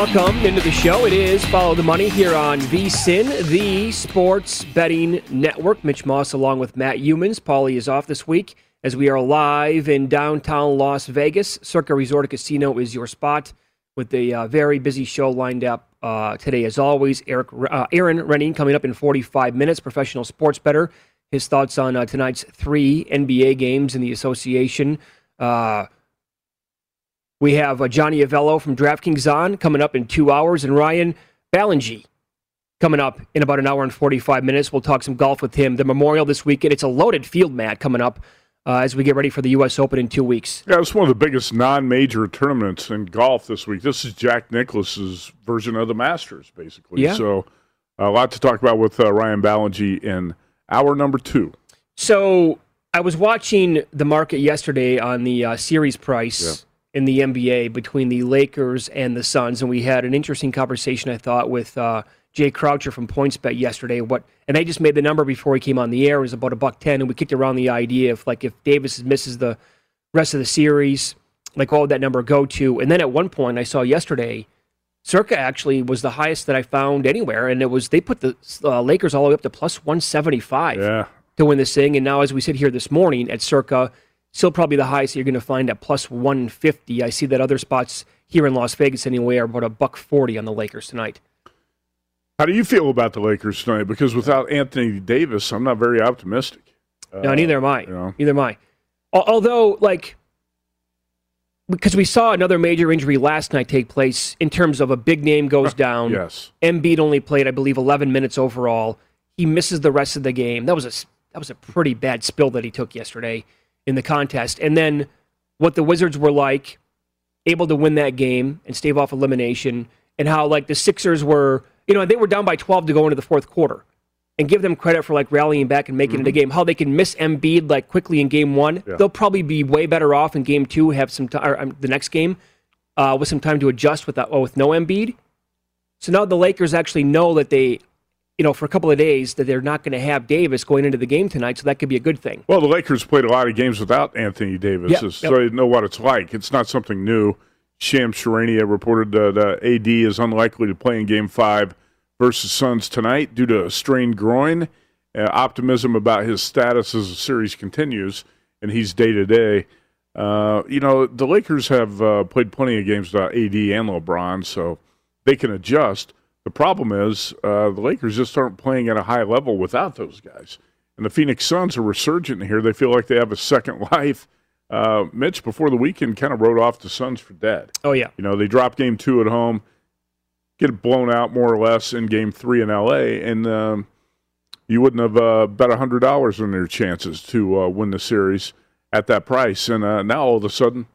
Welcome into the show. It is Follow the Money here on VSIN, the sports betting network. Mitch Moss along with Matt Youmans. Paulie is off this week as we are live in downtown Las Vegas. Circa Resort Casino is your spot with a uh, very busy show lined up uh, today, as always. Eric, uh, Erin Rynning coming up in 45 minutes, professional sports better. His thoughts on uh, tonight's three NBA games in the association. We have uh, Johnny Avello from DraftKings on coming up in two hours, and Ryan Ballengee coming up in about an hour and 45 minutes. We'll talk some golf with him. The Memorial this weekend. It's a loaded field, Matt, coming up uh, as we get ready for the U.S. Open in two weeks. Yeah, it's one of the biggest non-major tournaments in golf this week. This is Jack Nicklaus's version of the Masters, basically. Yeah. So a lot to talk about with uh, Ryan Ballengee in hour number two. So I was watching the market yesterday on the uh, series price in the NBA between the Lakers and the Suns, and we had an interesting conversation, I thought, with uh, Jay Croucher from PointsBet yesterday. What and I just made the number before he came on the air it was about a buck ten, and we kicked around the idea of like if Davis misses the rest of the series, like what would that number go to? And then at one point, I saw yesterday. Circa actually was the highest that I found anywhere, and it was they put the uh, Lakers all the way up to plus one seventy five Yeah. to win this thing. And now, as we sit here this morning at Circa, still probably the highest you're going to find at plus 150. I see that other spots here in Las Vegas anyway are about a buck 40 on the Lakers tonight. How do you feel about the Lakers tonight? Because without Anthony Davis, I'm not very optimistic. no, uh, neither am I. you know. Neither am I. Although, like, because we saw another major injury last night take place in terms of a big name goes down. Yes. Embiid only played, I believe, 11 minutes overall. He misses the rest of the game. That was a that was a pretty bad spill that he took yesterday in the contest. And then what the Wizards were like, able to win that game and stave off elimination, and how like the Sixers were, you know, they were down by 12 to go into the fourth quarter. And give them credit for like rallying back and making it a game. How they can miss Embiid like quickly in game one. Yeah. They'll probably be way better off in game two. Have some time, um, the next game, uh, with some time to adjust with that, oh, with no Embiid. So now the Lakers actually know that they, you know, for a couple of days that they're not going to have Davis going into the game tonight. So that could be a good thing. Well, the Lakers played a lot of games without Anthony Davis, Yep, so yep. they know what it's like. It's not something new. Shams Charania reported that uh, AD is unlikely to play in Game 5 versus Suns tonight due to a strained groin. Uh, optimism about his status as the series continues, and he's day to day. Uh, you know, the Lakers have uh, played plenty of games without AD and LeBron, so they can adjust. The problem is uh, the Lakers just aren't playing at a high level without those guys. And the Phoenix Suns are resurgent here. They feel like they have a second life. Uh, Mitch, before the weekend, kind of wrote off the Suns for dead. Oh, yeah. You know, they dropped game two at home, get blown out more or less in game three in LA, and um, you wouldn't have uh, bet $100 on their chances to uh, win the series at that price. And uh, now all of a sudden,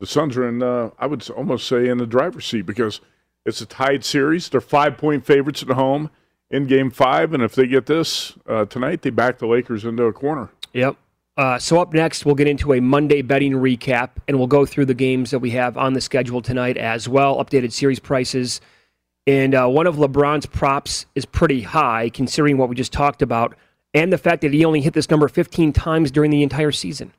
the Suns are in, uh, I would almost say, in the driver's seat because it's a tied series. They're five point favorites at home in game five. And if they get this uh, tonight, they back the Lakers into a corner. Yep. Uh, so up next, we'll get into a Monday betting recap, and we'll go through the games that we have on the schedule tonight as well. Updated series prices, and uh, one of LeBron's props is pretty high considering what we just talked about, and the fact that he only hit this number 15 times during the entire season.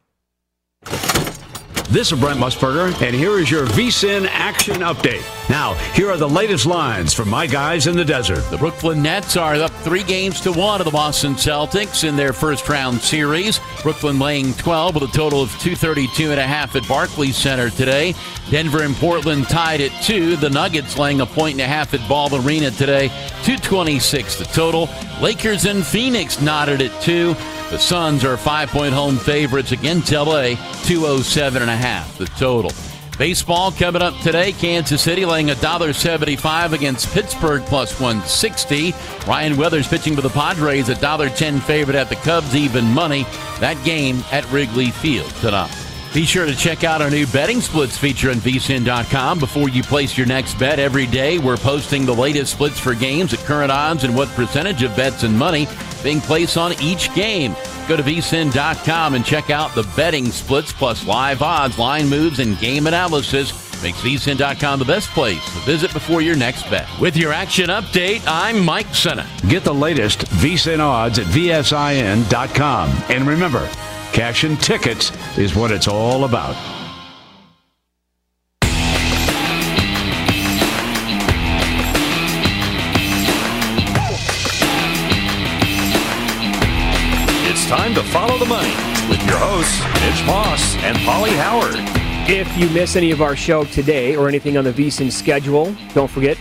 This is Brent Musburger, and here is your VSIN action update. Now, here are the latest lines from my guys in the desert. The Brooklyn Nets are up three games to one of the Boston Celtics in their first round series. Brooklyn laying 12 with a total of 232 and a half at Barclays Center today. Denver and Portland tied at two. The Nuggets laying a point and a half at Ball Arena today. 226 the total. Lakers and Phoenix knotted at two. The Suns are five point home favorites against LA, 207 and a half the total. Baseball coming up today. Kansas City laying $1.75 against Pittsburgh plus 160. Ryan Weathers pitching for the Padres, $1.10 favorite at the Cubs, even money. That game at Wrigley Field tonight. Be sure to check out our new betting splits feature on vsin.com before you place your next bet every day. We're posting the latest splits for games at current odds and what percentage of bets and money being placed on each game. Go to vsin.com and check out the betting splits plus live odds, line moves, and game analysis. Makes vsin.com the best place to visit before your next bet. With your action update, I'm Mike Senna. Get the latest VSIN odds at vsin.com. And remember, Cashing tickets is what it's all about. It's time to follow the money with your hosts, Mitch Moss and Pauly Howard. If you miss any of our show today or anything on the VSIN schedule, don't forget,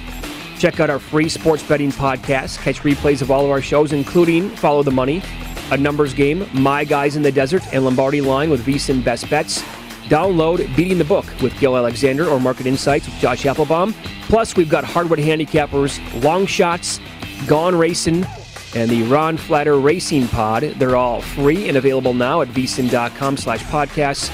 check out our free sports betting podcast. Catch replays of all of our shows, including Follow the Money a numbers game, My Guys in the Desert, and Lombardi Line with VSIN Best Bets. Download Beating the Book with Gill Alexander or Market Insights with Josh Applebaum. Plus, we've got Hardwood Handicappers, Long Shots, Gone Racing, and the Ron Flatter Racing Pod. They're all free and available now at vsin.com slash podcasts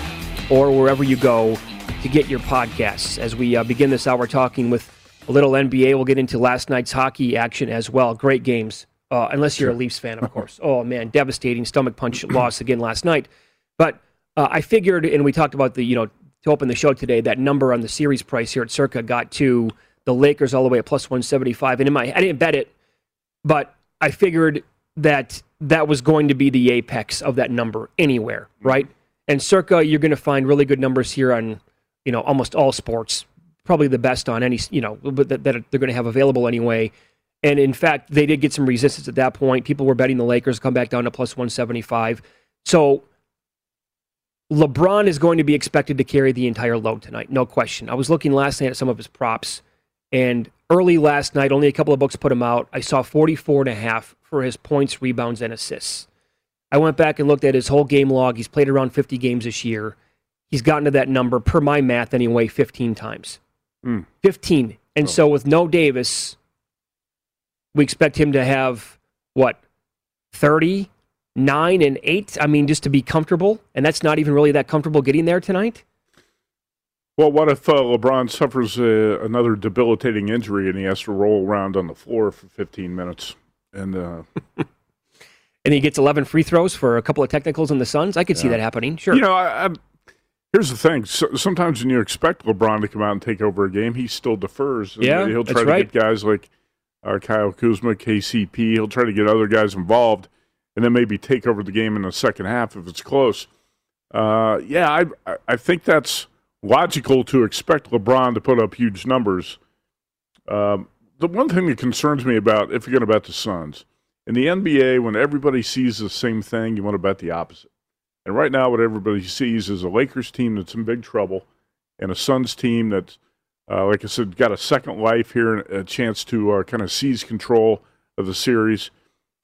or wherever you go to get your podcasts. As we uh, begin this hour talking with a little NBA, we'll get into last night's hockey action as well. Great games uh, unless you're a Leafs fan, of course. oh man, devastating stomach punch loss again last night. But uh, I figured, and we talked about the you know to open the show today, that number on the series price here at Circa got to the Lakers all the way at plus 175. And in my, I didn't bet it, but I figured that that was going to be the apex of that number anywhere, right? And Circa, you're going to find really good numbers here on you know almost all sports, probably the best on any you know that, that they're going to have available anyway. And in fact, they did get some resistance at that point. People were betting the Lakers come back down to plus 175. So LeBron is going to be expected to carry the entire load tonight, no question. I was looking last night at some of his props, and early last night, only a couple of books put him out. I saw 44 and a half for his points, rebounds, and assists. I went back and looked at his whole game log. He's played around 50 games this year. He's gotten to that number, per my math anyway, 15 times. Mm. 15. And oh. so with no Davis, we expect him to have what 30, 9 and 8. I mean just to be comfortable, and that's not even really that comfortable getting there tonight. Well, what if uh, LeBron suffers uh, another debilitating injury and he has to roll around on the floor for 15 minutes and uh... and he gets 11 free throws for a couple of technicals in the Suns? I could yeah. see that happening. Sure. You know, I, I, here's the thing. So, sometimes when you expect LeBron to come out and take over a game, he still defers. yeah, he'll try to right. get guys like uh, Kyle Kuzma, KCP. He'll try to get other guys involved and then maybe take over the game in the second half if it's close. Uh, yeah, I, I think that's logical to expect LeBron to put up huge numbers. Um, the one thing that concerns me about if you're going to bet the Suns in the NBA, when everybody sees the same thing, you want to bet the opposite. And right now, what everybody sees is a Lakers team that's in big trouble, and a Suns team that's, uh, like I said, got a second life here and a chance to uh, kind of seize control of the series.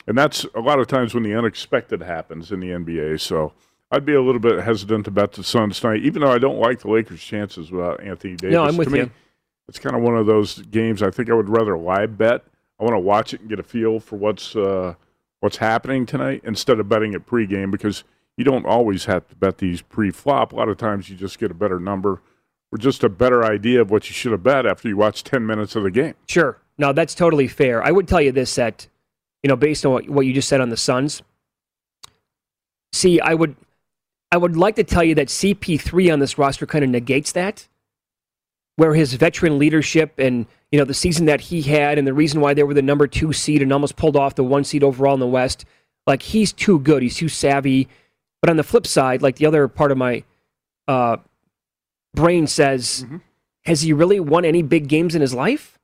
And that's a lot of times when the unexpected happens in the NBA. So I'd be a little bit hesitant bet the Suns tonight, even though I don't like the Lakers' chances without Anthony Davis. No, I'm with to me, you. It's kind of one of those games. I think I would rather live bet. I want to watch it and get a feel for what's uh, what's happening tonight instead of betting it pregame because you don't always have to bet these pre-flop. A lot of times you just get a better number just a better idea of what you should have bet after you watch 10 minutes of the game. Sure. No, that's totally fair. I would tell you this that, you know, based on what, what you just said on the Suns. See, I would I would like to tell you that CP3 on this roster kind of negates that. Where his veteran leadership and, you know, the season that he had and the reason why they were the number 2 seed and almost pulled off the 1 seed overall in the West, like he's too good, he's too savvy. But on the flip side, like the other part of my uh, brain says, has he really won any big games in his life?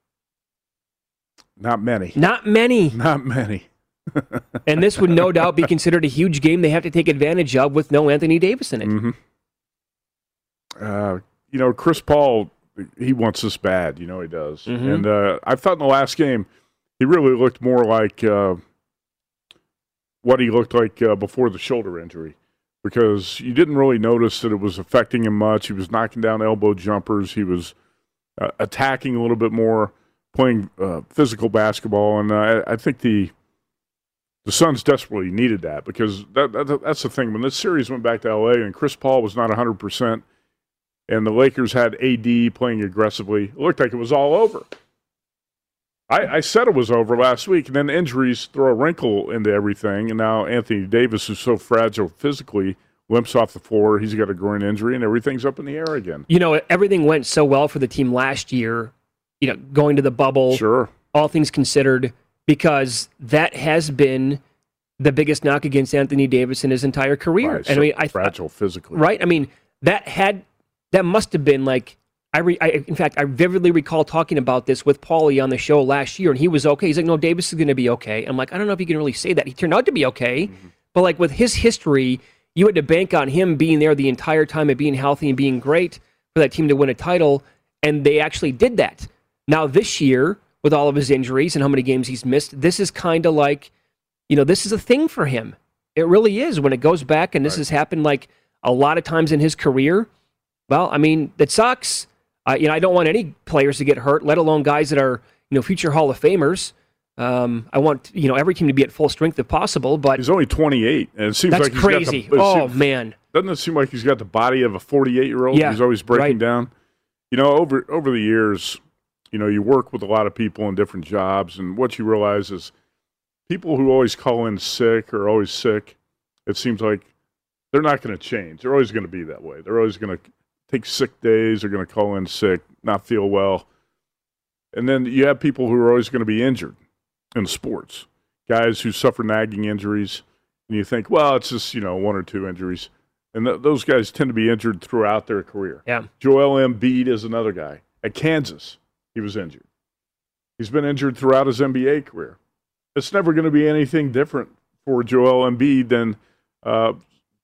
Not many. Not many. Not many. and this would no doubt be considered a huge game they have to take advantage of with no Anthony Davis in it. Mm-hmm. Uh, you know, Chris Paul, he wants this bad. You know, he does. Mhm. And uh, I thought in the last game, he really looked more like uh, what he looked like uh, before the shoulder injury because you didn't really notice that it was affecting him much. He was knocking down elbow jumpers. He was uh, attacking a little bit more, playing uh, physical basketball, and uh, I, think the the Suns desperately needed that because that, that that's the thing. When this series went back to LA and Chris Paul was not 100 percent, and the Lakers had AD playing aggressively, it looked like it was all over. I, I said it was over last week, and then injuries throw a wrinkle into everything. And now Anthony Davis, who's so fragile physically, limps off the floor. He's got a groin injury, and everything's up in the air again. You know, everything went so well for the team last year, you know, going to the bubble, Sure. all things considered, because that has been the biggest knock against Anthony Davis in his entire career. Right, and so I mean, I fragile physically. right? I mean, that had that must have been like I, re, I in fact I vividly recall talking about this with Paulie on the show last year, and he was okay. He's like, "No, Davis is going to be okay." I'm like, I don't know if you can really say that. He turned out to be okay, mm-hmm. but like with his history, you had to bank on him being there the entire time and being healthy and being great for that team to win a title, and they actually did that. Now this year, with all of his injuries and how many games he's missed, this is kind of like, you know, this is a thing for him. It really is when it goes back, and this has happened like a lot of times in his career. Well, I mean, it sucks. Uh, you know, I don't want any players to get hurt, let alone guys that are you know future Hall of Famers. Um, I want you know every team to be at full strength if possible, but He's only 28, and it seems that's like he's crazy. The, oh seems- man, Doesn't it seem like he's got the body of a 48 year old? Yeah, he's always breaking right. down. You know, over over the years, you know, you work with a lot of people in different jobs, and what you realize is people who always call in sick or always sick. It seems like they're not going to change. They're always going to be that way. They're always going to take sick days. They're going to call in sick, not feel well, and then you have people who are always going to be injured in sports. Guys who suffer nagging injuries, and you think, well, it's just you know one or two injuries. And th- those guys tend to be injured throughout their career. Yeah. Joel Embiid is another guy. At Kansas, he was injured. He's been injured throughout his NBA career. It's never going to be anything different for Joel Embiid than uh,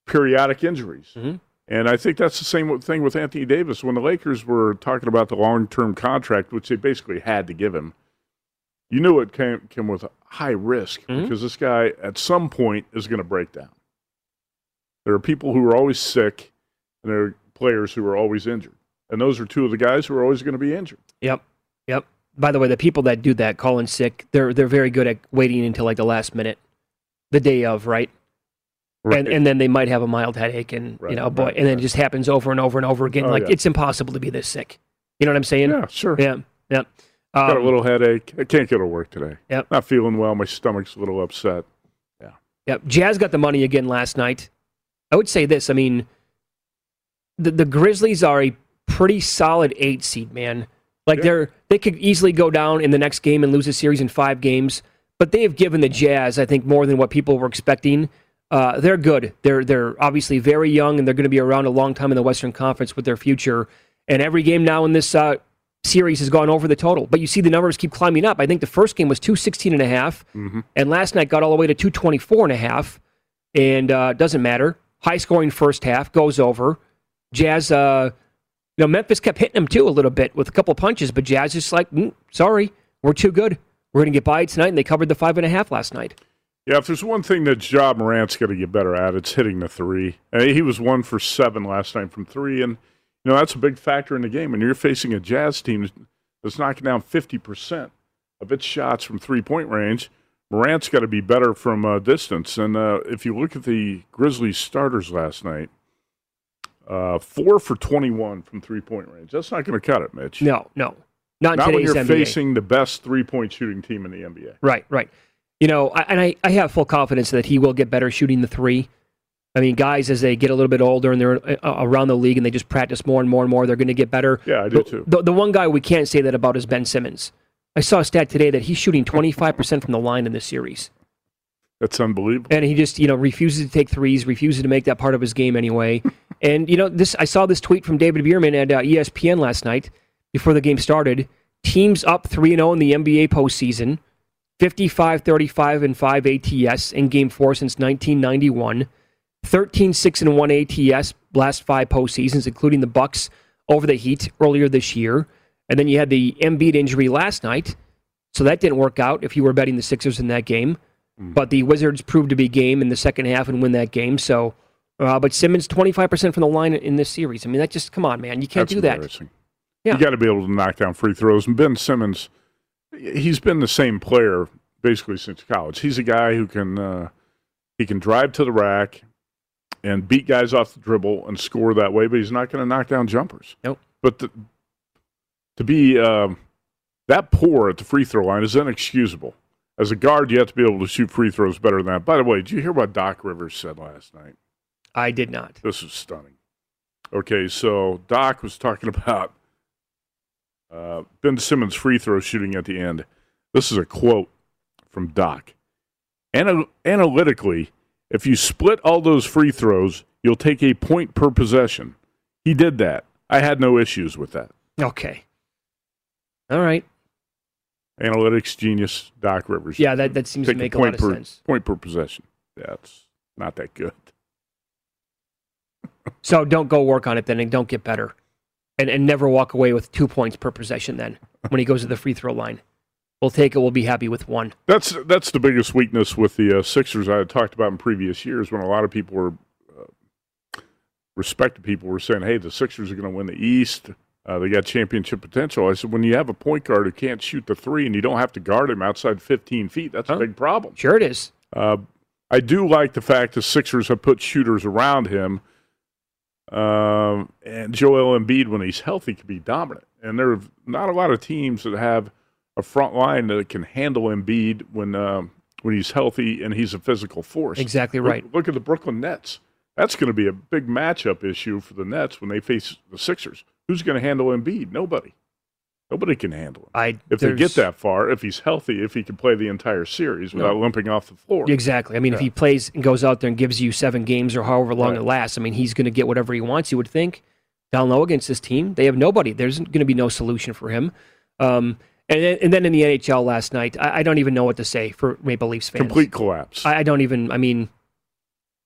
periodic injuries. Mhm. And I think that's the same thing with Anthony Davis. When the Lakers were talking about the long term contract, which they basically had to give him, you knew it came, came with high risk Mhm. because this guy at some point is going to break down. There are people who are always sick, and there are players who are always injured. And those are two of the guys who are always going to be injured. Yep. Yep. By the way, the people that do that, call in sick, they're they're very good at waiting until like the last minute, the day of, right? Right. And and then they might have a mild headache, and Right, you know, boy, right, and then it just happens over and over and over again. Oh, like yeah. it's impossible to be this sick. You know what I'm saying? Yeah, sure. Yeah. Yeah. Got a Um, little headache. I can't go to work today. Yep. Not feeling well. My stomach's a little upset. Yeah yep. Jazz got the money again last night. I would say this. I mean, the the Grizzlies are a pretty solid eight seed, man. Like Yeah. they're they could easily go down in the next game and lose a series in five games, but they have given the Jazz, I think, more than what people were expecting. Uh, they're good. They're they're obviously very young, and they're going to be around a long time in the Western Conference with their future. And every game now in this uh, series has gone over the total. But you see the numbers keep climbing up. I think the first game was 216 and a half, and last night got all the way to 224 and a half. And uh, doesn't matter. high scoring first half, goes over. Jazz, uh, you know, Memphis kept hitting them too a little bit with a couple punches, but Jazz just like, mm, sorry, we're too good. We're going to get by tonight, and they covered the five and a half last night. Yeah, if there's one thing that Ja Morant's got to get better at, it's hitting the three. Uh, he was one for seven last night from three, and you know that's a big factor in the game. And you're facing a Jazz team that's knocking down 50 percent of its shots from three point range. Morant's got to be better from uh, distance. And uh, if you look at the Grizzlies starters last night, uh, four for 21 from three point range. That's not going to cut it, Mitch. No, no. Not, Not when you're NBA. facing the best three point shooting team in the NBA. Right, right. You know, I, and I, I have full confidence that he will get better shooting the three. I mean, guys, as they get a little bit older and they're uh, around the league and they just practice more and more and more, they're going to get better. Yeah, I do the, too. The, the one guy we can't say that about is Ben Simmons. I saw a stat today that he's shooting 25% from the line in this series. That's unbelievable. And he just, you know, refuses to take threes, refuses to make that part of his game anyway. and, you know, this I saw this tweet from David Bierman at uh, ESPN last night before the game started. Teams up 3 0 in the NBA postseason, 55 35 and 5 ATS in game four since 1991, 13 6 and 1 ATS last five postseasons, including the Bucks over the Heat earlier this year. And then you had the Embiid injury last night, so that didn't work out if you were betting the Sixers in that game. But the Wizards proved to be game in the second half and win that game. So, uh, but Simmons 25% from the line in this series. I mean, that just, come on, man. You can't That's do that. Yeah. You got to be able to knock down free throws. And Ben Simmons, he's been the same player basically since college. He's a guy who can uh, he can drive to the rack and beat guys off the dribble and score that way, but he's not going to knock down jumpers. Nope. But the, to be um, that poor at the free throw line is inexcusable. As a guard, you have to be able to shoot free throws better than that. By the way, did you hear what Doc Rivers said last night? I did not. This is stunning. Okay, so Doc was talking about uh, Ben Simmons' free throw shooting at the end. This is a quote from Doc. Ana- analytically, if you split all those free throws, you'll take a point per possession. He did that. I had no issues with that. Okay. All right. Analytics genius, Doc Rivers. Yeah, that, that seems to make a point lot of per, sense. Point per possession. That's not that good. So don't go work on it then and don't get better. And, and never walk away with two points per possession then when he goes to the free throw line. We'll take it. We'll be happy with one. That's that's the biggest weakness with the uh, Sixers I had talked about in previous years when a lot of people were uh, respected people were saying, "Hey, the Sixers are going to win the East. Uh, they got championship potential." I said, "When you have a point guard who can't shoot the three and you don't have to guard him outside 15 feet, that's a big problem." Sure, it is. Uh, I do like the fact the Sixers have put shooters around him. Um, and Joel Embiid, when he's healthy, can be dominant. And there are not a lot of teams that have a front line that can handle Embiid when um, when he's healthy and he's a physical force. Exactly Look- right. Look, at the Brooklyn Nets. That's going to be a big matchup issue for the Nets when they face the Sixers. Who's going to handle Embiid? Nobody. Nobody can handle him. I If they get that far, if he's healthy, if he can play the entire series without No. limping off the floor. Exactly. I mean, if he plays and goes out there and gives you seven games or however long Right. it lasts, I mean, he's going to get whatever he wants. You would think down low against this team, they have nobody. There's going to be no solution for him. Um, and then, and then in the NHL last night, I, I don't even know what to say for Maple Leafs fans. Complete collapse. I, I don't even. I mean,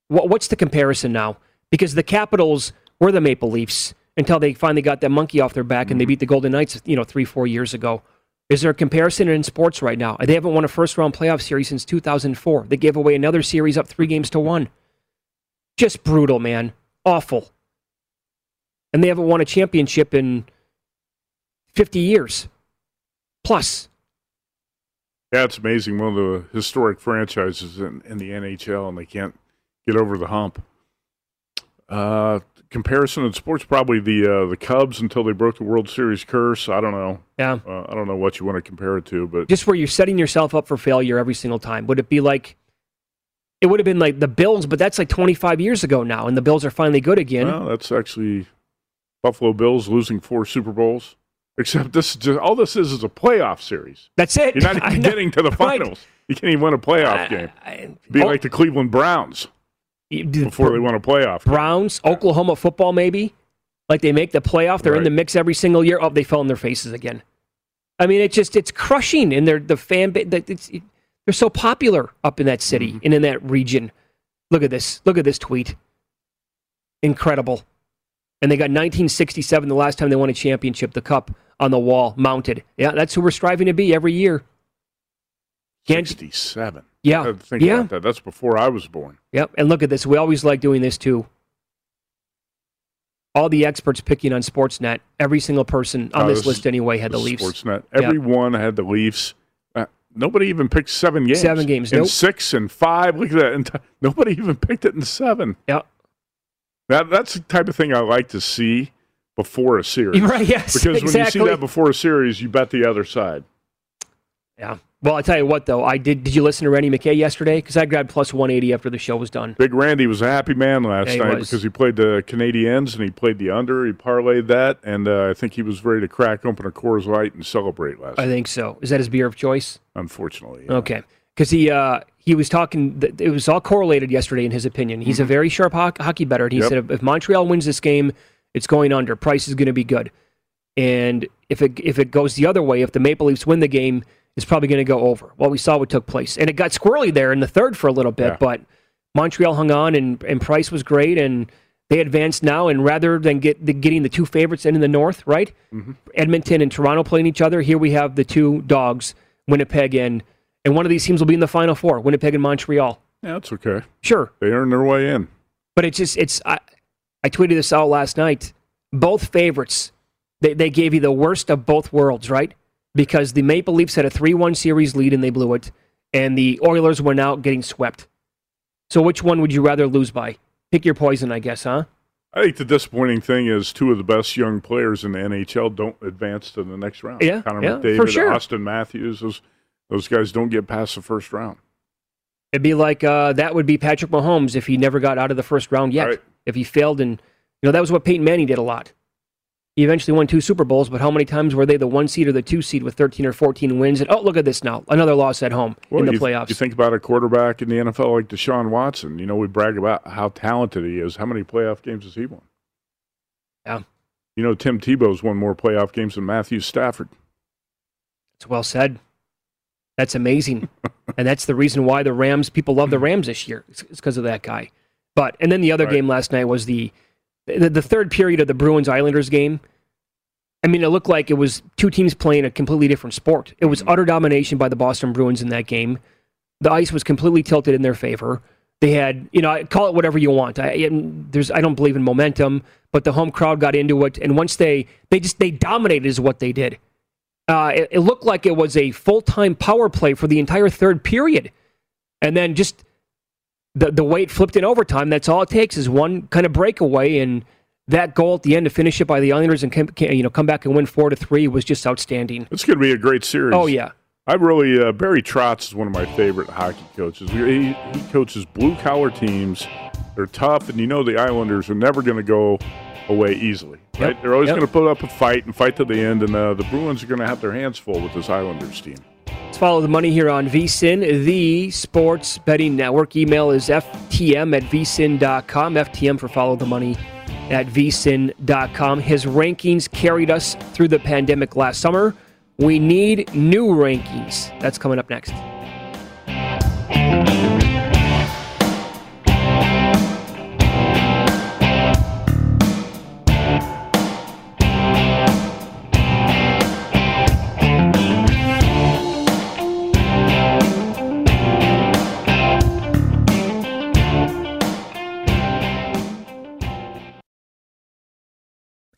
what, what's the comparison now? Because the Capitals were the Maple Leafs until they finally got that monkey off their back and they beat the Golden Knights, you know, three, four years ago. Is there a comparison in sports right now? They haven't won a first round playoff series since 2004. They gave away another series up three games to one. Just brutal, man. Awful. And they haven't won a championship in 50 years. Plus. Yeah, it's amazing. One of the historic franchises in, in the NHL, and they can't get over the hump. Uh, comparison in sports, probably the uh, the Cubs until they broke the World Series curse. I don't know. Yeah. Uh, I don't know what you want to compare it to, but just where you're setting yourself up for failure every single time. Would it be like it would have been like the Bills, but that's like 25 years ago now, and the Bills are finally good again. well, that's actually Buffalo Bills losing four Super Bowls. Except this, is just, all this is is a playoff series. that's it. You're not even getting to the Right. finals. You can't even win a playoff I- game. I- Be oh, like the Cleveland Browns before they won a playoff. game. Browns, Oklahoma football, maybe. Like they make the playoff, they're in the mix every single year. Oh, they fell on their faces again. I mean, it just it's crushing, and they're the fan base. It's, it, they're so popular up in that city Mm-hmm. and in that region. Look at this. Look at this tweet. Incredible. And they got 1967, the last time they won a championship, the cup on the wall mounted. Yeah, that's who we're striving to be every year. Can't- 67. Yeah. Think Yeah. about that. That's before I was born. Yep. And look at this. We always like doing this too. All the experts picking on Sportsnet, every single person on Oh, this this list anyway had the Leafs. Sportsnet. Everyone had the Leafs. Uh, nobody even picked seven games. Seven games, And nope. six and five. Look at that. And t- nobody even picked it in seven. Yeah. That, that's the type of thing I like to see before a series. Right, yes, Because when you see that before a series, you bet the other side. Yeah. Well, I tell you what, though, I did. Did you listen to Randy McKay yesterday? Because I grabbed plus 180 after the show was done. Big Randy was a happy man last Yeah, night was. because he played the Canadiens and he played the under. He parlayed that, and uh, I think he was ready to crack open a Coors Light and celebrate last night. I night. think so. Is that his beer of choice? Unfortunately, yeah. Okay. Because he uh, he was talking. It was all correlated yesterday in his opinion. He's a very sharp ho- hockey better. And he Yep. said if, if Montreal wins this game, it's going under. Price is going to be good. And if it if it goes the other way, if the Maple Leafs win the game, it's probably going to go over. Well, we saw what took place, and it got squirrely there in the third for a little bit. Yeah. But Montreal hung on, and and Price was great, and they advanced now. And rather than get the, getting the two favorites in, in the North, right? Mm-hmm. Edmonton and Toronto playing each other. Here we have the two dogs, Winnipeg and and one of these teams will be in the Final Four, Winnipeg and Montreal. Yeah, that's okay. Sure, They earned their way in. but it's just it's I, I tweeted this out last night. Both favorites, they they gave you the worst of both worlds, right? Because the Maple Leafs had a three-one series lead and they blew it, and the Oilers went out getting swept. So which one would you rather lose by? Pick your poison, I guess, huh? I think the disappointing thing is two of the best young players in the NHL don't advance to the next round. Yeah, Connor yeah, for McDavid, sure. Auston Matthews, those those guys don't get past the first round. It'd be like uh, that would be Patrick Mahomes if he never got out of the first round yet. Right. If he failed, and you know that was what Peyton Manning did a lot. He eventually won two Super Bowls, but how many times were they the one seed or the two seed with 13 or 14 wins? And oh, look at this now, another loss at home Well, in the you, playoffs. You think about a quarterback in the NFL like Deshaun Watson. You know, we brag about how talented he is. How many playoff games has he won? Yeah. You know, Tim Tebow's won more playoff games than Matthew Stafford. It's well said. That's amazing, and that's the reason why the Rams people love the Rams this year. It's because of that guy. But and then the other Right. game last night was the, the the third period of the Bruins Islanders game. I mean, it looked like it was two teams playing a completely different sport. It was utter domination by the Boston Bruins in that game. The ice was completely tilted in their favor. They had, you know, call it whatever you want. I, there's, I don't believe in momentum, but the home crowd got into it, and once they, they just, they dominated, is what they did. Uh, it, it looked like it was a full time power play for the entire third period, and then just the the way it flipped in overtime. That's all it takes is one kind of breakaway, and that goal at the end to finish it by the Islanders and come, you know come back and win four to three was just outstanding. It's going to be a great series. Oh yeah, I really uh, Barry Trotz is one of my favorite hockey coaches. He, he coaches blue collar teams. They're tough, and you know the Islanders are never going to go away easily. Right? Yep, They're always yep. going to put up a fight and fight to the end, and uh, the Bruins are going to have their hands full with this Islanders team. Let's follow the money here on VSIN, the sports betting network. Email is ftm at vsin.com. FTM for follow the money at vsin.com. His rankings carried us through the pandemic last summer. We need new rankings. That's coming up next.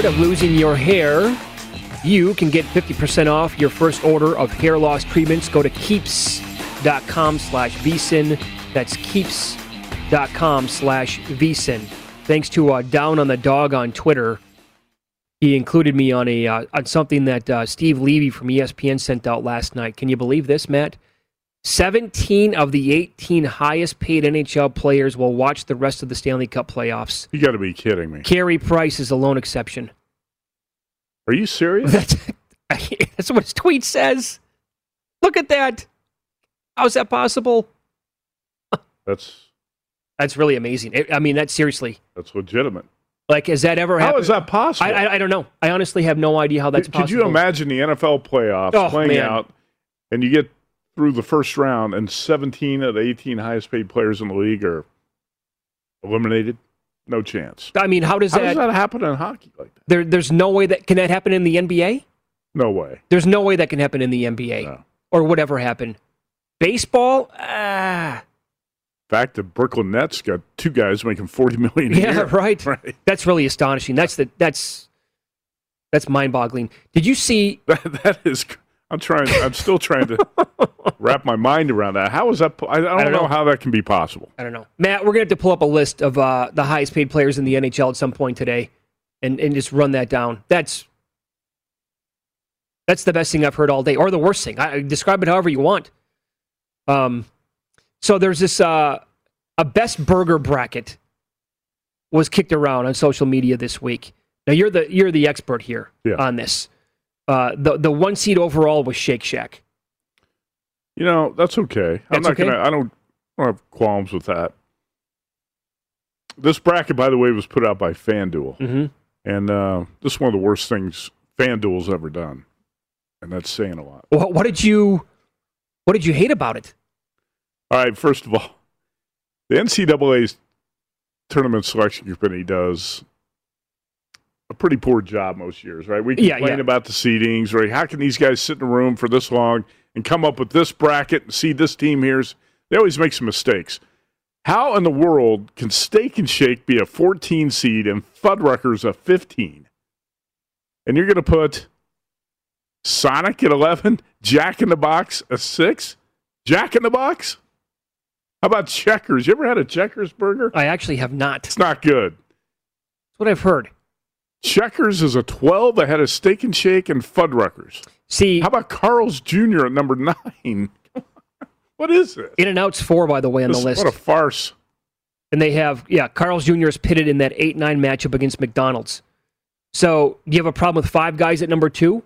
Tired of losing your hair? You can get 50% off your first order of hair loss treatments. Go to keeps.com slash vsin. That's keeps.com slash vsin. Thanks to uh, Down on the Dog on Twitter. He included me on a uh, on something that uh, Steve Levy from ESPN sent out last night. Can you believe this, Matt? 17 of the 18 highest paid NHL players will watch the rest of the Stanley Cup playoffs. You got to be kidding me. Carey Price is the lone exception. Are you serious? That's, that's what his tweet says. Look at that. How's that possible? That's That's really amazing. It- I mean, that's seriously. that's legitimate. Like, has that ever How happened? is that possible? I, I, I don't know. I honestly have no idea how that's Could possible. Could you imagine the NFL playoffs Oh, playing man. out, and you get through the first round, and 17 of the 18 highest paid players in the league are eliminated? No chance. I mean, how does How that, does that happen in hockey? Like that? There, there's no way that can that happen in the NBA. No way. There's no way that can happen in the NBA or whatever happened. Baseball, ah, fact, the Brooklyn Nets got two guys making 40 million a yeah, year. right. Right. That's really astonishing. That's the that's that's mind-boggling. Did you see? That, that is. I'm trying. I'm still trying to wrap my mind around that. How is that? po- I, I, don't, don't know. know. how that can be possible. I don't know, Matt. We're gonna have to pull up a list of uh, the highest paid players in the NHL at some point today, and and just run that down. That's that's the best thing I've heard all day, or the worst thing. I, describe it however you want. Um, so there's this uh, a best burger bracket was kicked around on social media this week. Now you're the you're the expert here on this. Uh, the the one seed overall was Shake Shack. You know, that's okay. I'm not okay? gonna. I don't, I don't have qualms with that. This bracket, by the way, was put out by FanDuel, mm-hmm. and uh, this is one of the worst things FanDuel's ever done, and that's saying a lot. What, what did you what did you hate about it? All right, first of all, the NCAA's tournament selection committee does a pretty poor job most years, right? We Yeah, complain yeah. about the seedings, right? How can these guys sit in a room for this long and come up with this bracket and see this team here's? They always make some mistakes. How in the world can Steak and Shake be a 14 seed and Fuddruckers a 15? And you're going to put Sonic at 11, Jack in the Box a 6? Jack in the Box? How about Checkers? You ever had a Checkers burger? I actually have not. It's not good. That's what I've heard. Checkers is a 12 ahead of Steak and Shake and Fuddruckers. See, how about Carl's Jr. at number nine? what is it? In-N-Out's four, by the way, on This- the list. What a farce. and they have, yeah, Carl's Jr. is pitted in that 8 9 matchup against McDonald's. So, do you have a problem with five guys at number two?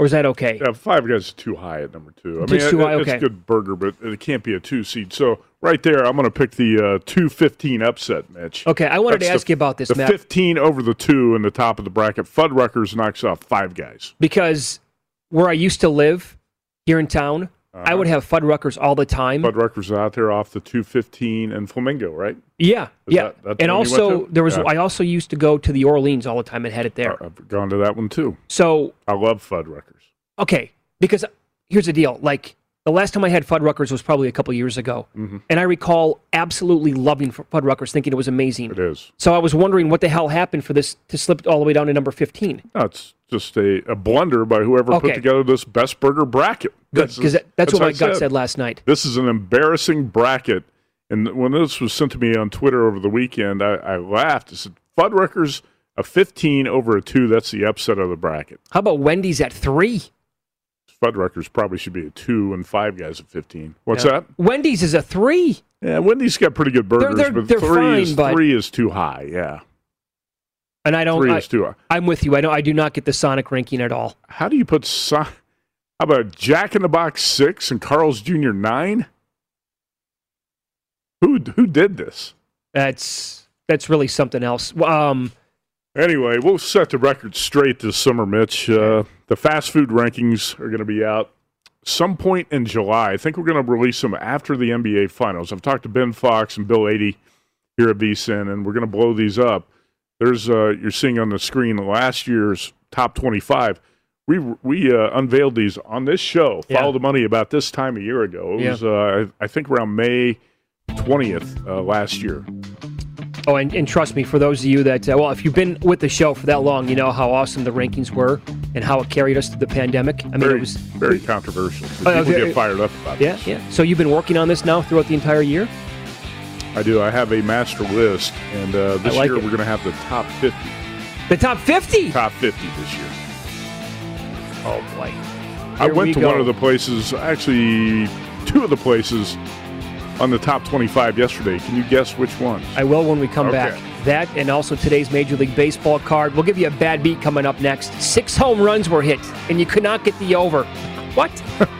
Or is that okay? Yeah, Five Guys is too high at number two. I Just mean, too it- high? it's a good burger, but it can't be a two seed. So right there, I'm going to pick the uh, two fifteen upset, Mitch. Okay, I wanted to ask the- you about this, The Matt. fifteen over the two in the top of the bracket. Fuddruckers knocks off Five Guys. because where I used to live here in town, I would uh-huh. have Fuddruckers all the time. Fuddruckers out there off the two fifteen and Flamingo, right? yeah, Is yeah. that- and the one you went also there was Yeah. I also used to go to the Orleans all the time and had it there. Uh, I've gone to that one too. So I love Fuddruckers. okay, because here's the deal: like the last time I had Fuddruckers was probably a couple years ago, Mhm. and I recall absolutely loving Fuddruckers, thinking it was amazing. It is. So I was wondering what the hell happened for this to slip all the way down to number fifteen. No, just a, a blunder by whoever Okay. put together this best burger bracket. Good, because that, that's, what my gut said last night. This is an embarrassing bracket. And when this was sent to me on Twitter over the weekend, I, I laughed. I said, Fuddruckers, a 15 over a 2, that's the upset of the bracket. How about Wendy's at three? Fuddruckers probably should be a 2 and 5 guys at 15. What's Yeah. that? Wendy's is a three. Yeah, Wendy's got pretty good burgers, they're- but they're 3, fine, is, but- 3 is too high, yeah. And I don't. Three I, is too high. I'm with you. I know. I do not get the Sonic ranking at all. How do you put so- How about Jack in the Box 6 and Carl's Jr. 9? Who, who did this? That's that's really something else. Um, Anyway, we'll set the record straight this summer, Mitch. Uh, the fast food rankings are going to be out some point in July. I think we're going to release them after the NBA Finals. I've talked to Ben Fox and Bill Adee here at VSIN, and we're going to blow these up. There's uh, you're seeing on the screen last year's top 25. We we uh, unveiled these on this show. Yeah. Follow the money about this time a year ago. It Yeah. was uh, I I think around May 20th uh, last year. Oh, and, and trust me, for those of you that uh, well, if you've been with the show for that long, you know how awesome the rankings were and how it carried us through the pandemic. I mean, very, it was very controversial. Oh, People very- get fired up about yeah, this. yeah. So you've been working on this now throughout the entire year. I do. I have a master list, and uh, this like year it. we're going to have the top 50. The top 50. Top 50 this year. Oh boy. I went we to go. one of the places, actually, two of the places on the top 25 yesterday. Can you guess which one? I will when we come Okay. back. That and also today's Major League Baseball card. We'll give you a bad beat coming up next. Six home runs were hit, and you could not get the over. What?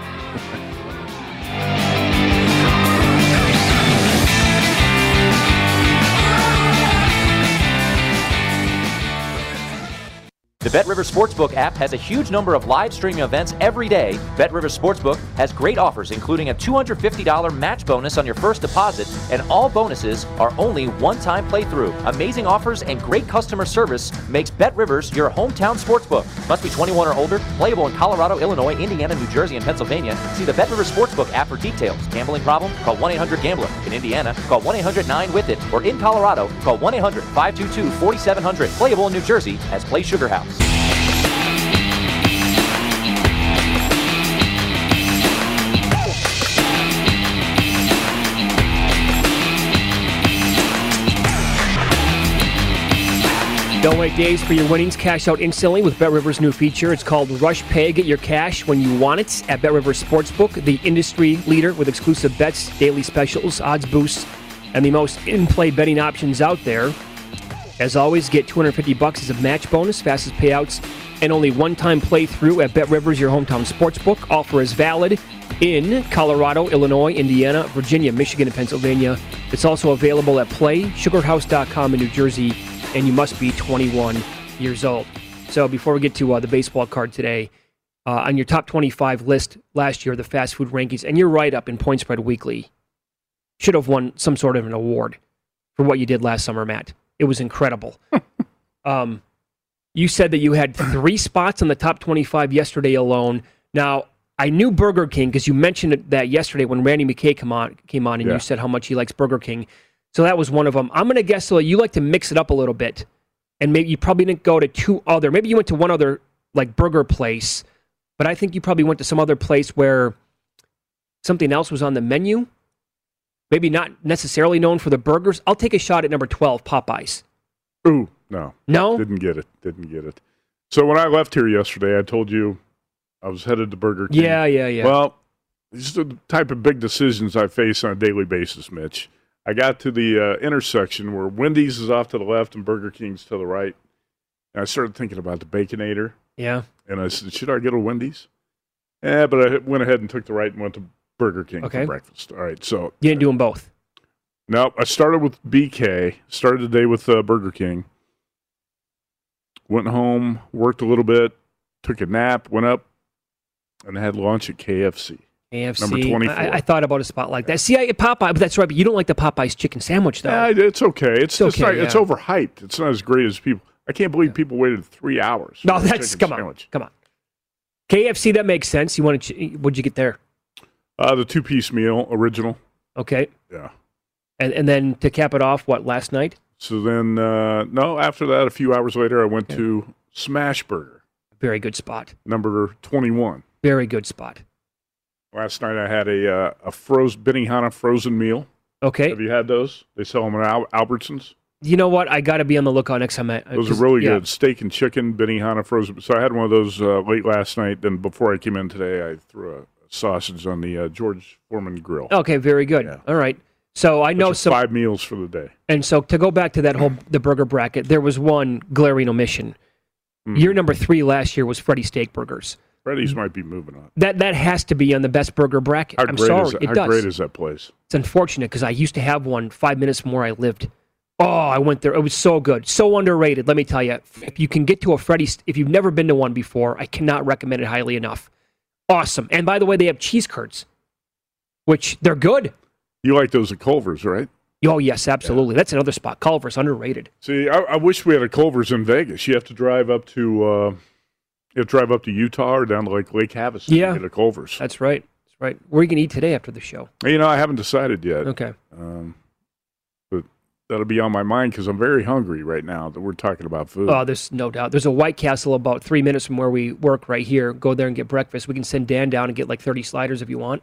The Bet River Sportsbook app has a huge number of live streaming events every day. Bet River Sportsbook has great offers, including a $250 match bonus on your first deposit, and all bonuses are only one-time playthrough. Amazing offers and great customer service makes Bet Rivers your hometown sportsbook. Must be 21 or older, playable in Colorado, Illinois, Indiana, New Jersey, and Pennsylvania. See the Bet River Sportsbook app for details. Gambling problem? Call 1-800-GAMBLER. In Indiana, call 1-800-9-WITH-IT. Or in Colorado, call 1-800-522-4700. Playable in New Jersey as Play Sugar House. Wait days for your winnings. Cash out instantly with Bet Rivers' new feature. It's called Rush Pay. Get your cash when you want it at Bet Rivers Sportsbook, the industry leader with exclusive bets, daily specials, odds boosts, and the most in-play betting options out there. As always, get 250 bucks as a match bonus, fastest payouts, and only one-time playthrough at Bet Rivers, your hometown sportsbook. Offer is valid in Colorado, Illinois, Indiana, Virginia, Michigan, and Pennsylvania. It's also available at PlaySugarHouse.com in New Jersey, and you must be 21 years old. So before we get to uh, the baseball card today, uh, on your top 25 list last year, the fast food rankings, and you're right up in Point Spread Weekly, should have won some sort of an award for what you did last summer, Matt. It was incredible. um, you said that you had three spots on the top 25 yesterday alone. Now, I knew Burger King because you mentioned that yesterday when Randy McKay come on, came on and Yeah. you said how much he likes Burger King. So that was one of them. I'm going to guess though, you like to mix it up a little bit. And maybe you probably didn't go to two other, maybe you went to one other like burger place, but I think you probably went to some other place where something else was on the menu. Maybe not necessarily known for the burgers. I'll take a shot at number 12, Popeyes. Ooh, no. No? Didn't get it. Didn't get it. So when I left here yesterday, I told you I was headed to Burger King. Yeah, yeah, yeah. Well, these are the type of big decisions I face on a daily basis, Mitch. I got to the uh, intersection where Wendy's is off to the left and Burger King's to the right. And I started thinking about the Baconator. Yeah. And I said, should I get a Wendy's? Yeah, but I went ahead and took the right and went to Burger King Okay. for breakfast. All right, so You didn't do them both. no, I started with BK. Started the day with uh, Burger King. Went home, worked a little bit, took a nap, went up, and had lunch at KFC. AFC. Number 24. I, I thought about a spot like that. See, I, Popeye, but that's right. But you don't like the Popeyes chicken sandwich, though. Yeah, it's okay. It's, It's just okay, not, it's overhyped. It's not as great as people. I can't believe people waited three hours. no, for that's come on, come on. KFC, that makes sense. You want to? What'd you get there? Uh, the two piece meal, original. Okay, Yeah. and and then to cap it off, what last night? So then, uh, no, after that, a few hours later, I went to Smashburger. Very good spot. number 21. Very good spot. Last night, I had a uh, a frozen Benihana frozen meal. Okay. Have you had those? They sell them at Al- Albertsons. You know what? I got to be on the lookout next time. I, Those are 'cause- really yeah. good. Steak and chicken, Benihana frozen. So I had one of those uh, late last night. Then before I came in today, I threw a sausage on the uh, George Foreman grill. Okay, very good. All right. So I know some, five meals for the day. and so to go back to that whole the burger bracket, there was one glaring omission. Hmm. Year number three last year was Freddy Steak Burgers. Freddy's might be moving on. That that has to be on the best burger bracket. How I'm sorry, that? it How does. great is that place? It's unfortunate because I used to have one five minutes from where I lived. Oh, I went there. It was so good, so underrated. Let me tell you, if you can get to a Freddy's, if you've never been to one before, I cannot recommend it highly enough. Awesome. And by the way, they have cheese curds, which they're good. You like those at Culver's, right? Oh yes, absolutely. That's another spot. Culver's underrated. See, I, I wish we had a Culver's in Vegas. You have to drive up to uh, you have to drive up to Utah or down to like Lake Havasu Yeah. to get a Culver's. That's right. That's right. Where are you gonna eat today after the show? You know, I haven't decided yet. Okay. Um, but that'll be on my mind because I'm very hungry right now that we're talking about food. Oh, there's no doubt. There's a White Castle about three minutes from where we work right here. Go there and get breakfast. We can send Dan down and get like 30 sliders if you want.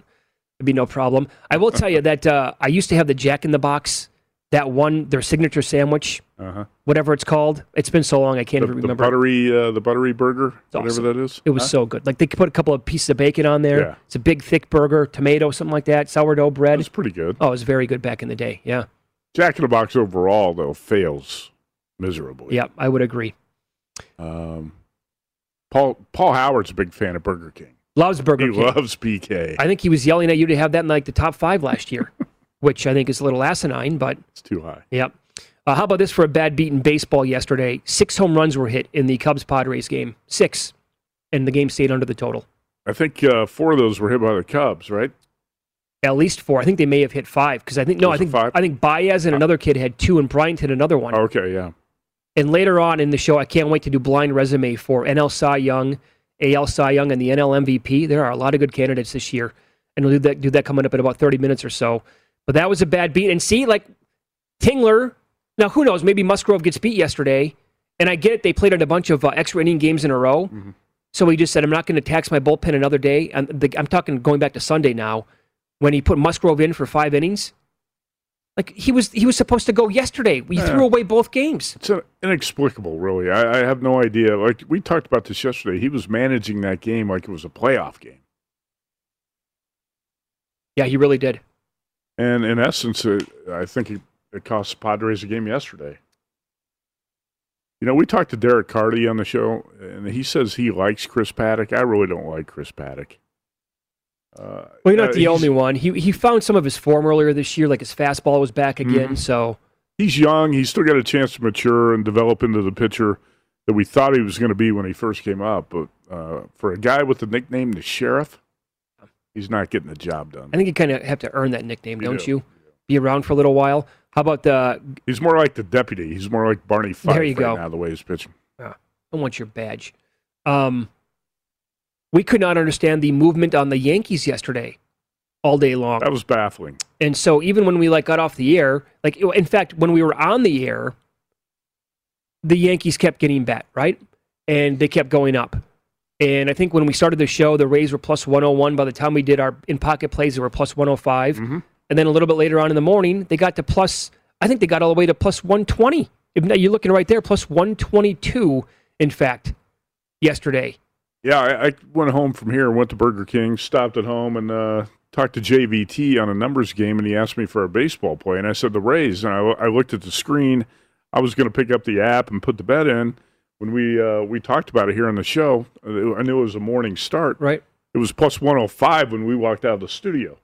It'd be no problem. I will tell you that uh, I used to have the Jack in the Box, that one, their signature sandwich, uh-huh. whatever it's called. It's been so long I can't The, even the remember. buttery, uh, the buttery burger, whatever awesome. that is. It was Huh? so good. Like they could put a couple of pieces of bacon on there. Yeah. It's a big, thick burger, tomato, something like that, sourdough bread. It's pretty good. Oh, it was very good back in the day. Yeah. Jack in the Box overall though fails miserably. Yeah, I would agree. Um, Paul Paul Howard's a big fan of Burger King. Loves Burger he King. loves BK. I think he was yelling at you to have that in like the top five last year, which I think is a little asinine, but it's too high. Yep. Uh, how about this for a bad beat in baseball yesterday? Six home runs were hit in the Cubs Padres game. Six. And the game stayed under the total. I think uh, four of those were hit by the Cubs, right? At least four. I think they may have hit five because I think no, I think five? I think Baez and another kid had two, and Bryant hit another one. Okay, yeah. And later on in the show, I can't wait to do blind resume for NL Cy Young, AL Cy Young, and the NL MVP. There are a lot of good candidates this year, and we'll do that do that coming up in about thirty minutes or so. But that was a bad beat. And see, like Tingler. Now, who knows? Maybe Musgrove gets beat yesterday, and I get it. They played at a bunch of uh, extra inning games in a row, Mm-hmm. so he just said, "I'm not going to tax my bullpen another day." And the, I'm talking going back to Sunday now, when he put Musgrove in for five innings. Like he was, he was supposed to go yesterday. We Yeah. threw away both games. It's inexplicable, really. I, I have no idea. Like we talked about this yesterday, he was managing that game like it was a playoff game, Yeah, he really did. And in essence, it, I think it, it cost Padres a game yesterday. You know, we talked to Derek Carty on the show, and he says he likes Chris Paddack. I really don't like Chris Paddack. Uh, Well, you're not uh, the only one. He he found some of his form earlier this year, like his fastball was back again. Mhm. So he's young. He's still got a chance to mature and develop into the pitcher that we thought he was going to be when he first came up. But uh, for a guy with the nickname the Sheriff, he's not getting the job done. I think you kind of have to earn that nickname, You don't do. you? Be around for a little while. How about the? He's more like the deputy. He's more like Barney Fife There you right go. now, the way he's pitching. Uh, I want your badge. Um, we could not understand the movement on the Yankees yesterday, all day long. That was baffling. And so even when we like got off the air, like in fact, when we were on the air, the Yankees kept getting bet, right? And they kept going up. And I think when we started the show, the Rays were plus 101. By the time we did our in pocket plays, they were plus 105. And then a little bit later on in the morning, they got to plus, I think they got all the way to plus 120. If you're looking right there, plus 122, in fact, yesterday. Yeah, I, I went home from here and went to Burger King, stopped at home, and uh, talked to JVT on a numbers game, and he asked me for a baseball play, and I said the Rays, and I, I looked at the screen. I was going to pick up the app and put the bet in. When we uh, we talked about it here on the show. I knew it was a morning start. Right. It was plus 105 when we walked out of the studio.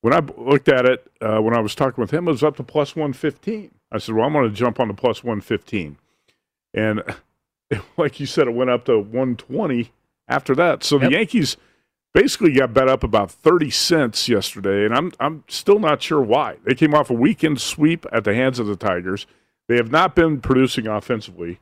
When I looked at it, uh, when I was talking with him, it was up to plus 115. I said, well, I'm going to jump on the plus 115. And like you said, it went up to 120 after that. So Yep. the Yankees basically got bet up about 30 cents yesterday, and I'm, I'm still not sure why. They came off a weekend sweep at the hands of the Tigers. They have not been producing offensively,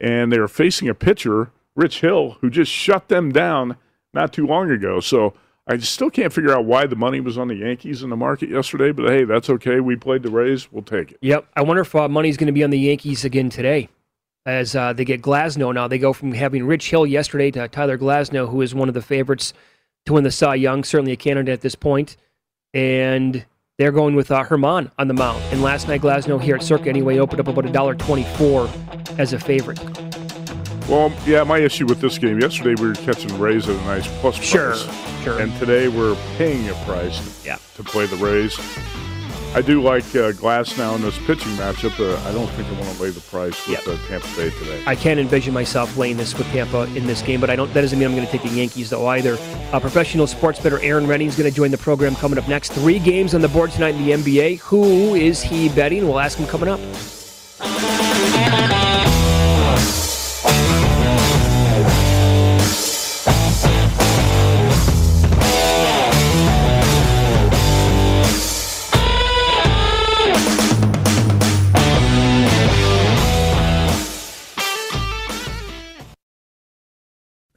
and they are facing a pitcher, Rich Hill, who just shut them down not too long ago. So I still can't figure out why the money was on the Yankees in the market yesterday, but hey, that's okay. We played the Rays. We'll take it. Yep. I wonder if uh, money's going to be on the Yankees again today as uh, they get Glasnow now. They go from having Rich Hill yesterday to Tyler Glasnow, who is one of the favorites to win the Cy Young, certainly a candidate at this point. And they're going with uh, Germán on the mound. And last night, Glasnow here at Circa anyway opened up about $1.24 as a favorite. Well, yeah, my issue with this game yesterday, we were catching Rays at a nice plus Sure, price. sure. And today we're paying a price Yeah. to play the Rays. I do like uh, Glasnow in this pitching matchup. Uh, I don't think I want to lay the price with uh, Tampa Bay today. I can't envision myself laying this with Tampa in this game, but I don't. That doesn't mean I'm going to take the Yankees though either. Uh, professional sports bettor Erin Rynning is going to join the program coming up next. Three games on the board tonight in the NBA. Who is he betting? We'll ask him coming up.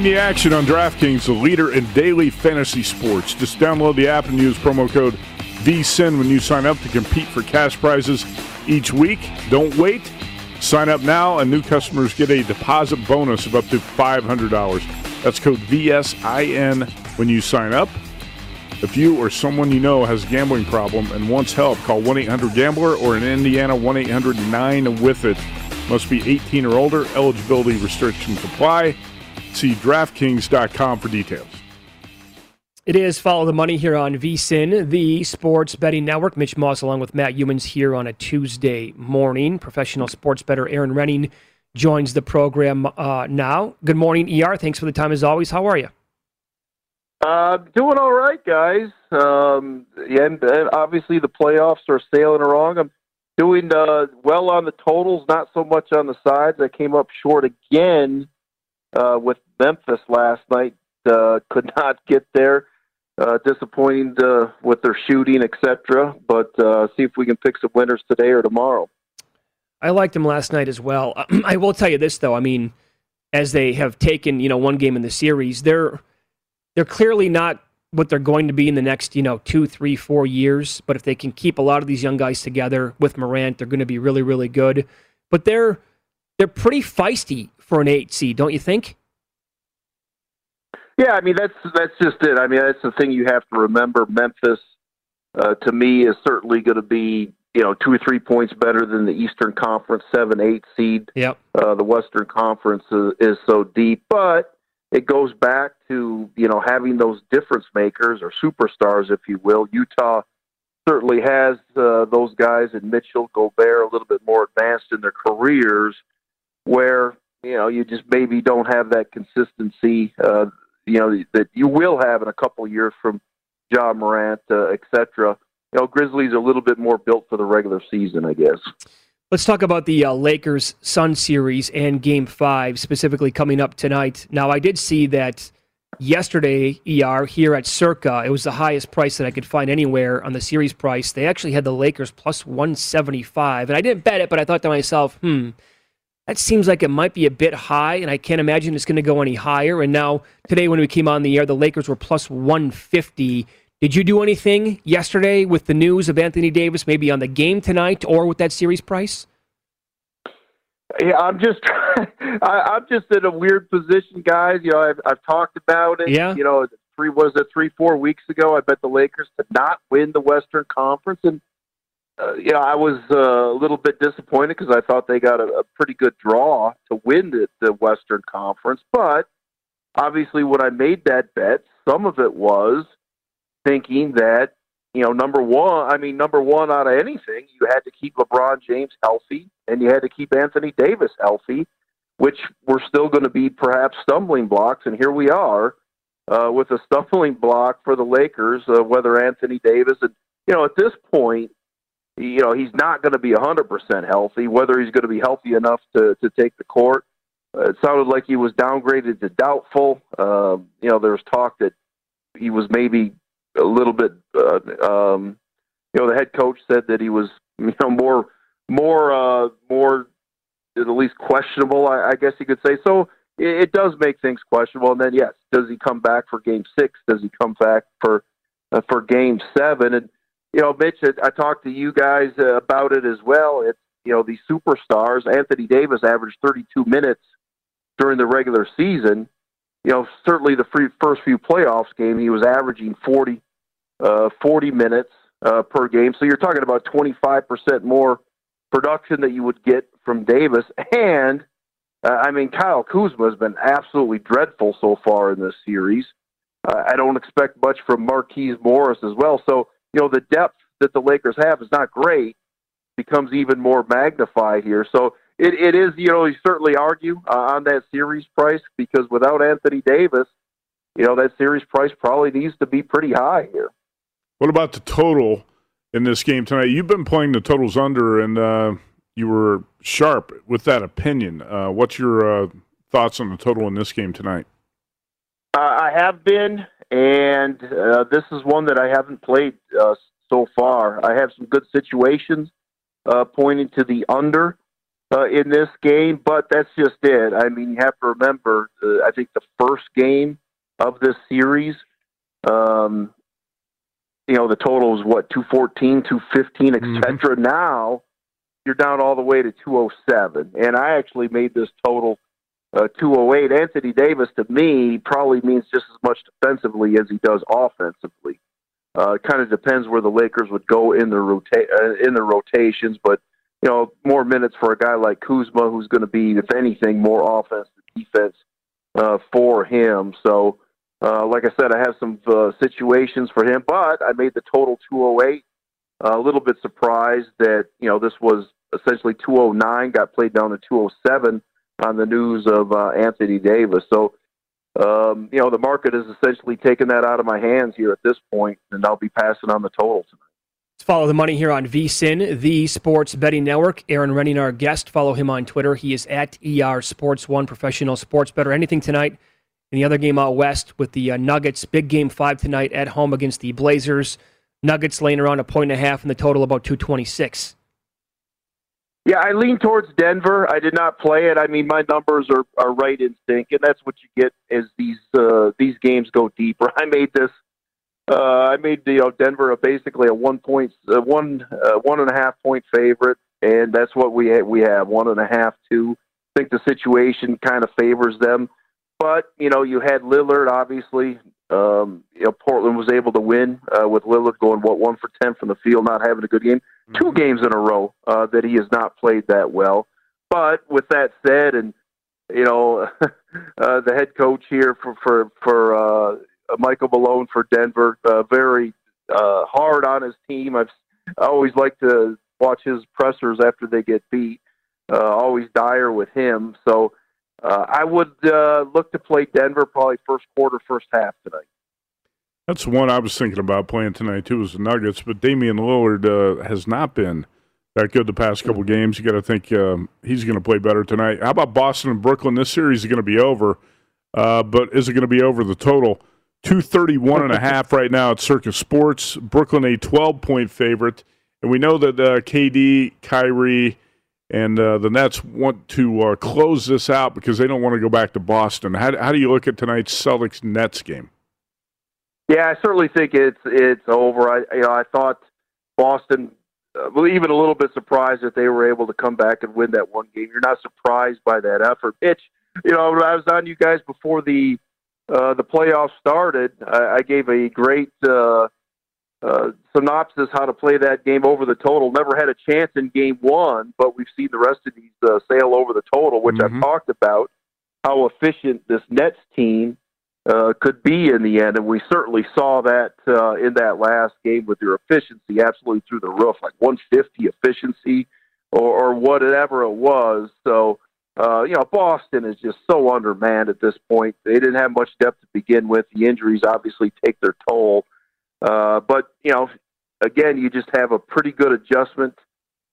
Join the action on DraftKings, the leader in daily fantasy sports. Just download the app and use promo code VSIN when you sign up to compete for cash prizes each week. Don't wait. Sign up now, and new customers get a deposit bonus of up to $500. That's code VSIN when you sign up. If you or someone you know has a gambling problem and wants help, call 1 800 Gambler or in Indiana 1 800 9 with it. Must be 18 or older. Eligibility restrictions apply. See DraftKings.com for details. It is Follow the Money here on VSIN, the sports betting network. Mitch Moss along with Matt Youmans here on a Tuesday morning. Professional sports bettor Erin Rynning joins the program uh, now. Good morning, ER. Thanks for the time as always. How are you? Uh, doing all right, guys. Um, and, and obviously the playoffs are sailing along. I'm doing uh, well on the totals, not so much on the sides. I came up short again uh, with Memphis last night. Uh, could not get there. Uh, disappointing uh, with their shooting, etc. But uh, see if we can pick some winners today or tomorrow. I liked them last night as well. I will tell you this though. I mean, as they have taken you know one game in the series, they're they're clearly not what they're going to be in the next you know two, three, four years. But if they can keep a lot of these young guys together with Morant, they're going to be really, really good. But they're they're pretty feisty for an eight seed, don't you think? Yeah, I mean that's that's just it. I mean that's the thing you have to remember. Memphis, uh, to me, is certainly going to be you know two or three points better than the Eastern Conference seven eight seed. Yep. Uh, the Western Conference is, is so deep, but it goes back to you know having those difference makers or superstars, if you will. Utah certainly has uh, those guys, and Mitchell, Gobert, a little bit more advanced in their careers, where you know you just maybe don't have that consistency. Uh, you know that you will have in a couple years from Ja Morant, uh, etc. You know, Grizzlies are a little bit more built for the regular season, I guess. Let's talk about the uh, Lakers Sun series and Game Five, specifically coming up tonight. Now, I did see that yesterday, ER here at Circa, it was the highest price that I could find anywhere on the series price. They actually had the Lakers plus one seventy five, and I didn't bet it, but I thought to myself, hmm. That seems like it might be a bit high, and I can't imagine it's going to go any higher. And now, today, when we came on the air, the Lakers were plus 150. Did you do anything yesterday with the news of Anthony Davis, maybe on the game tonight or with that series price? Yeah, I'm just, I, I'm just in a weird position, guys. You know, I've, I've talked about it. Yeah. You know, three was it three, four weeks ago? I bet the Lakers to not win the Western Conference, and uh, you know, I was uh, a little bit disappointed because I thought they got a, a pretty good draw to win the, the Western Conference. But obviously, when I made that bet, some of it was thinking that you know, number one, I mean, number one out of anything, you had to keep LeBron James healthy and you had to keep Anthony Davis healthy, which were still going to be perhaps stumbling blocks. And here we are uh, with a stumbling block for the Lakers, uh, whether Anthony Davis, and, you know, at this point, you know, he's not going to be 100% healthy, whether he's going to be healthy enough to, to take the court. Uh, it sounded like he was downgraded to doubtful. Uh, you know, there was talk that he was maybe a little bit. Uh, um, you know, the head coach said that he was, you know, more, more, uh, more, at least questionable. I, I guess you could say. So it, it does make things questionable. And then, yes, does he come back for Game Six? Does he come back for uh, for Game Seven? And you know, Mitch, I, talked to you guys uh, about it as well. It's you know these superstars. Anthony Davis averaged 32 minutes during the regular season you know, certainly the free, first few playoffs game, he was averaging 40, uh, 40 minutes uh, per game. So you're talking about 25% more production that you would get from Davis. And, uh, I mean, Kyle Kuzma has been absolutely dreadful so far in this series. Uh, I don't expect much from Markieff Morris as well. So, you know, the depth that the Lakers have is not great, becomes even more magnified here. So it, it is, you know, you certainly argue uh, on that series price because without Anthony Davis, you know, that series price probably needs to be pretty high here. What about the total in this game tonight? You've been playing the totals under, and uh, you were sharp with that opinion. Uh, what's your uh, thoughts on the total in this game tonight? Uh, I have been, and uh, this is one that I haven't played uh, so far. I have some good situations pointing to the under uh, in this game, but that's just it. I mean, you have to remember, uh, I think the first game of this series, um, you know, the total was what, 214, 215, et cetera. Now you're down all the way to 207. And I actually made this total uh, 208. Anthony Davis, to me, probably means just as much defensively as he does offensively. Uh, it kind of depends where the Lakers would go in their rota- uh, in their rotations, but you know, more minutes for a guy like Kuzma, who's going to be, if anything, more offense than defense uh, for him. So, uh, like I said, I have some uh, situations for him, but I made the total 208. a little bit surprised that you know this was essentially 209, got played down to 207 on the news of uh, Anthony Davis. So, um, you know, the market has essentially taken that out of my hands here at this point, and I'll be passing on the total tonight. Let's follow the money here on VSIN, the Sports Betting Network. Erin Rynning, our guest. Follow him on Twitter. He is at ER Sports One, professional sports better. Anything tonight in the other game out west with the uh, Nuggets. Big game five tonight at home against the Blazers. Nuggets laying around a point and a half, and the total about 226. Yeah, I lean towards Denver. I did not play it. I mean, my numbers are, are right in sync, and that's what you get as these uh, these games go deeper. I made this uh, I made you know Denver a basically a one point uh, one uh, one and a half point favorite, and that's what we ha- we have one and a half two. I think the situation kind of favors them, but you know you had Lillard obviously. Um, you know Portland was able to win uh, with Lillard going what one for ten from the field, not having a good game. Mm-hmm. Two games in a row uh, that he has not played that well. But with that said, and you know uh, the head coach here for for for uh, Michael Malone for Denver. Uh, very uh, hard on his team. I've I always like to watch his pressers after they get beat. Uh, always dire with him. So uh, I would uh, look to play Denver probably first quarter, first half tonight. That's one I was thinking about playing tonight too. Was the Nuggets, but Damian Lillard uh, has not been that good the past couple games. You got to think um, he's going to play better tonight. How about Boston and Brooklyn? This series is going to be over, uh, but is it going to be over the total? 231 and a half right now at Circa Sports. Brooklyn a 12 point favorite. And we know that uh, KD, Kyrie, and uh, the Nets want to uh, close this out because they don't want to go back to Boston. How, how do you look at tonight's Celtics Nets game? Yeah, I certainly think it's it's over. I you know I thought Boston, uh, even a little bit surprised that they were able to come back and win that one game. You're not surprised by that effort, Mitch. You know, I was on you guys before the uh, the playoffs started, I, I gave a great uh, uh, synopsis how to play that game over the total. Never had a chance in game one, but we've seen the rest of these uh, sail over the total, which mm-hmm. I've talked about how efficient this Nets team uh, could be in the end, and we certainly saw that uh, in that last game with their efficiency absolutely through the roof, like 150 efficiency or, or whatever it was. So uh, you know, Boston is just so undermanned at this point. They didn't have much depth to begin with. The injuries obviously take their toll. Uh, but, you know, again, you just have a pretty good adjustment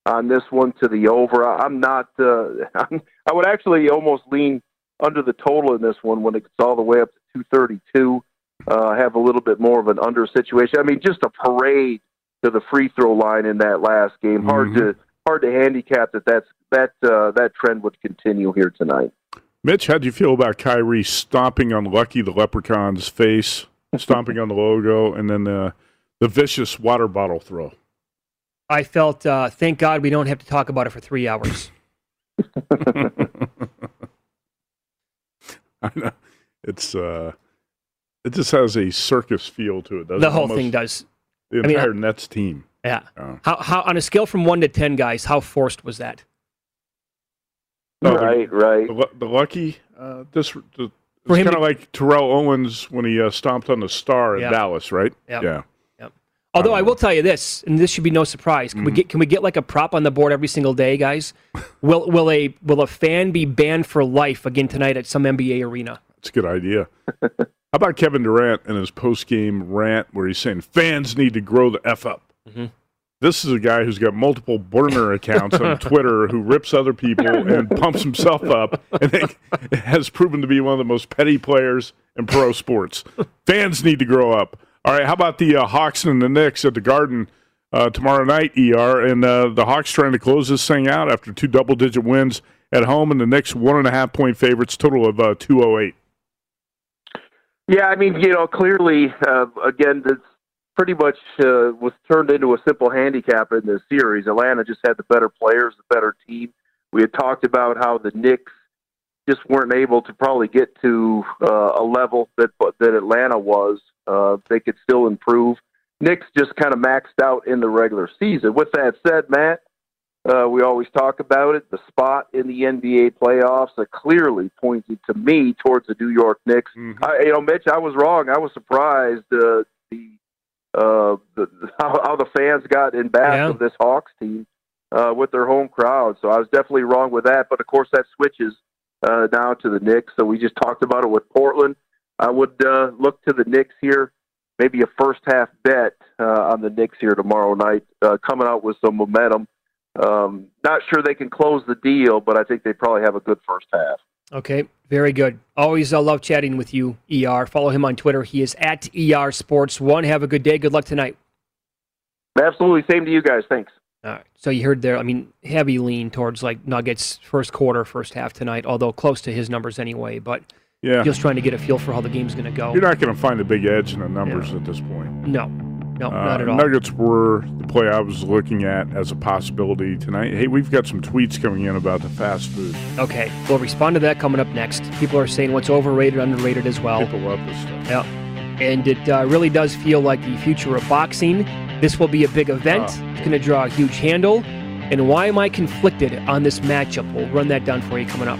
on this one to the over. I'm not, uh, I'm, I would actually almost lean under the total in this one when it gets all the way up to 232. Uh, have a little bit more of an under situation. I mean, just a parade to the free throw line in that last game. Hard Mm-hmm. to hard to handicap that that's that uh, that trend would continue here tonight. Mitch, how do you feel about Kyrie stomping on Lucky the Leprechaun's face, stomping on the logo, and then the the vicious water bottle throw? I felt, uh, thank God we don't have to talk about it for three hours. I know it's uh, it just has a circus feel to it. Doesn't the whole Almost thing does. The I mean, entire Nets team. Yeah. How, how on a scale from one to ten, guys, how forced was that? No, the- right, right. The, the lucky, uh, this the, it's For him kind of like Terrell Owens when he uh, stomped on the star in Yeah. Dallas, right? Yep. Yeah. Yep. Although I will tell you this, and this should be no surprise. Can we Mhm. get can we get like a prop on the board every single day, guys? will will a will a fan be banned for life again tonight at some NBA arena? That's a good idea. How about Kevin Durant and his post game rant where he's saying fans need to grow the F up? Mhm. This is a guy who's got multiple burner accounts on Twitter who rips other people and pumps himself up and has proven to be one of the most petty players in pro sports. Fans need to grow up. All right, how about the uh, Hawks and the Knicks at the Garden uh, tomorrow night, ER? And uh, the Hawks trying to close this thing out after two double digit wins at home, and the Knicks one and a half point favorites, total of uh, 208. Yeah, I mean, you know, clearly, uh, again, this pretty much uh, was turned into a simple handicap in this series. Atlanta just had the better players, the better team. We had talked about how the Knicks just weren't able to probably get to uh, a level that that Atlanta was. Uh, they could still improve. Knicks just kind of maxed out in the regular season. With that said, Matt, uh, we always talk about it. The spot in the NBA playoffs are clearly pointed to me towards the New York Knicks. Mm-hmm. I, you know, Mitch, I was wrong. I was surprised uh, the, uh, the how, how the fans got in back Yeah. of this Hawks team uh, with their home crowd. So I was definitely wrong with that. But of course, that switches uh, now to the Knicks. So we just talked about it with Portland. I would uh, look to the Knicks here. Maybe a first half bet uh, on the Knicks here tomorrow night, uh, coming out with some momentum. Um, not sure they can close the deal, but I think they probably have a good first half. Okay, very good. Always uh, love chatting with you, ER. Follow him on Twitter. He is at ER Sports One. Have a good day. Good luck tonight. Absolutely. Same to you guys. Thanks. All right. So you heard there. I mean, heavy lean towards like Nuggets first quarter, first half tonight. Although close to his numbers anyway. But Yeah. just trying to get a feel for how the game's going to go. You're not going to find a big edge in the numbers at this point. No, no, Uh, not at all. Nuggets were the play I was looking at as a possibility tonight. Hey, we've got some tweets coming in about the fast food. Okay, we'll respond to that coming up next. People are saying what's overrated, underrated as well. People love this stuff. Yeah, and it uh, really does feel like the future of boxing. This will be a big event. Ah. It's going to draw a huge handle. And why am I conflicted on this matchup? We'll run that down for you coming up.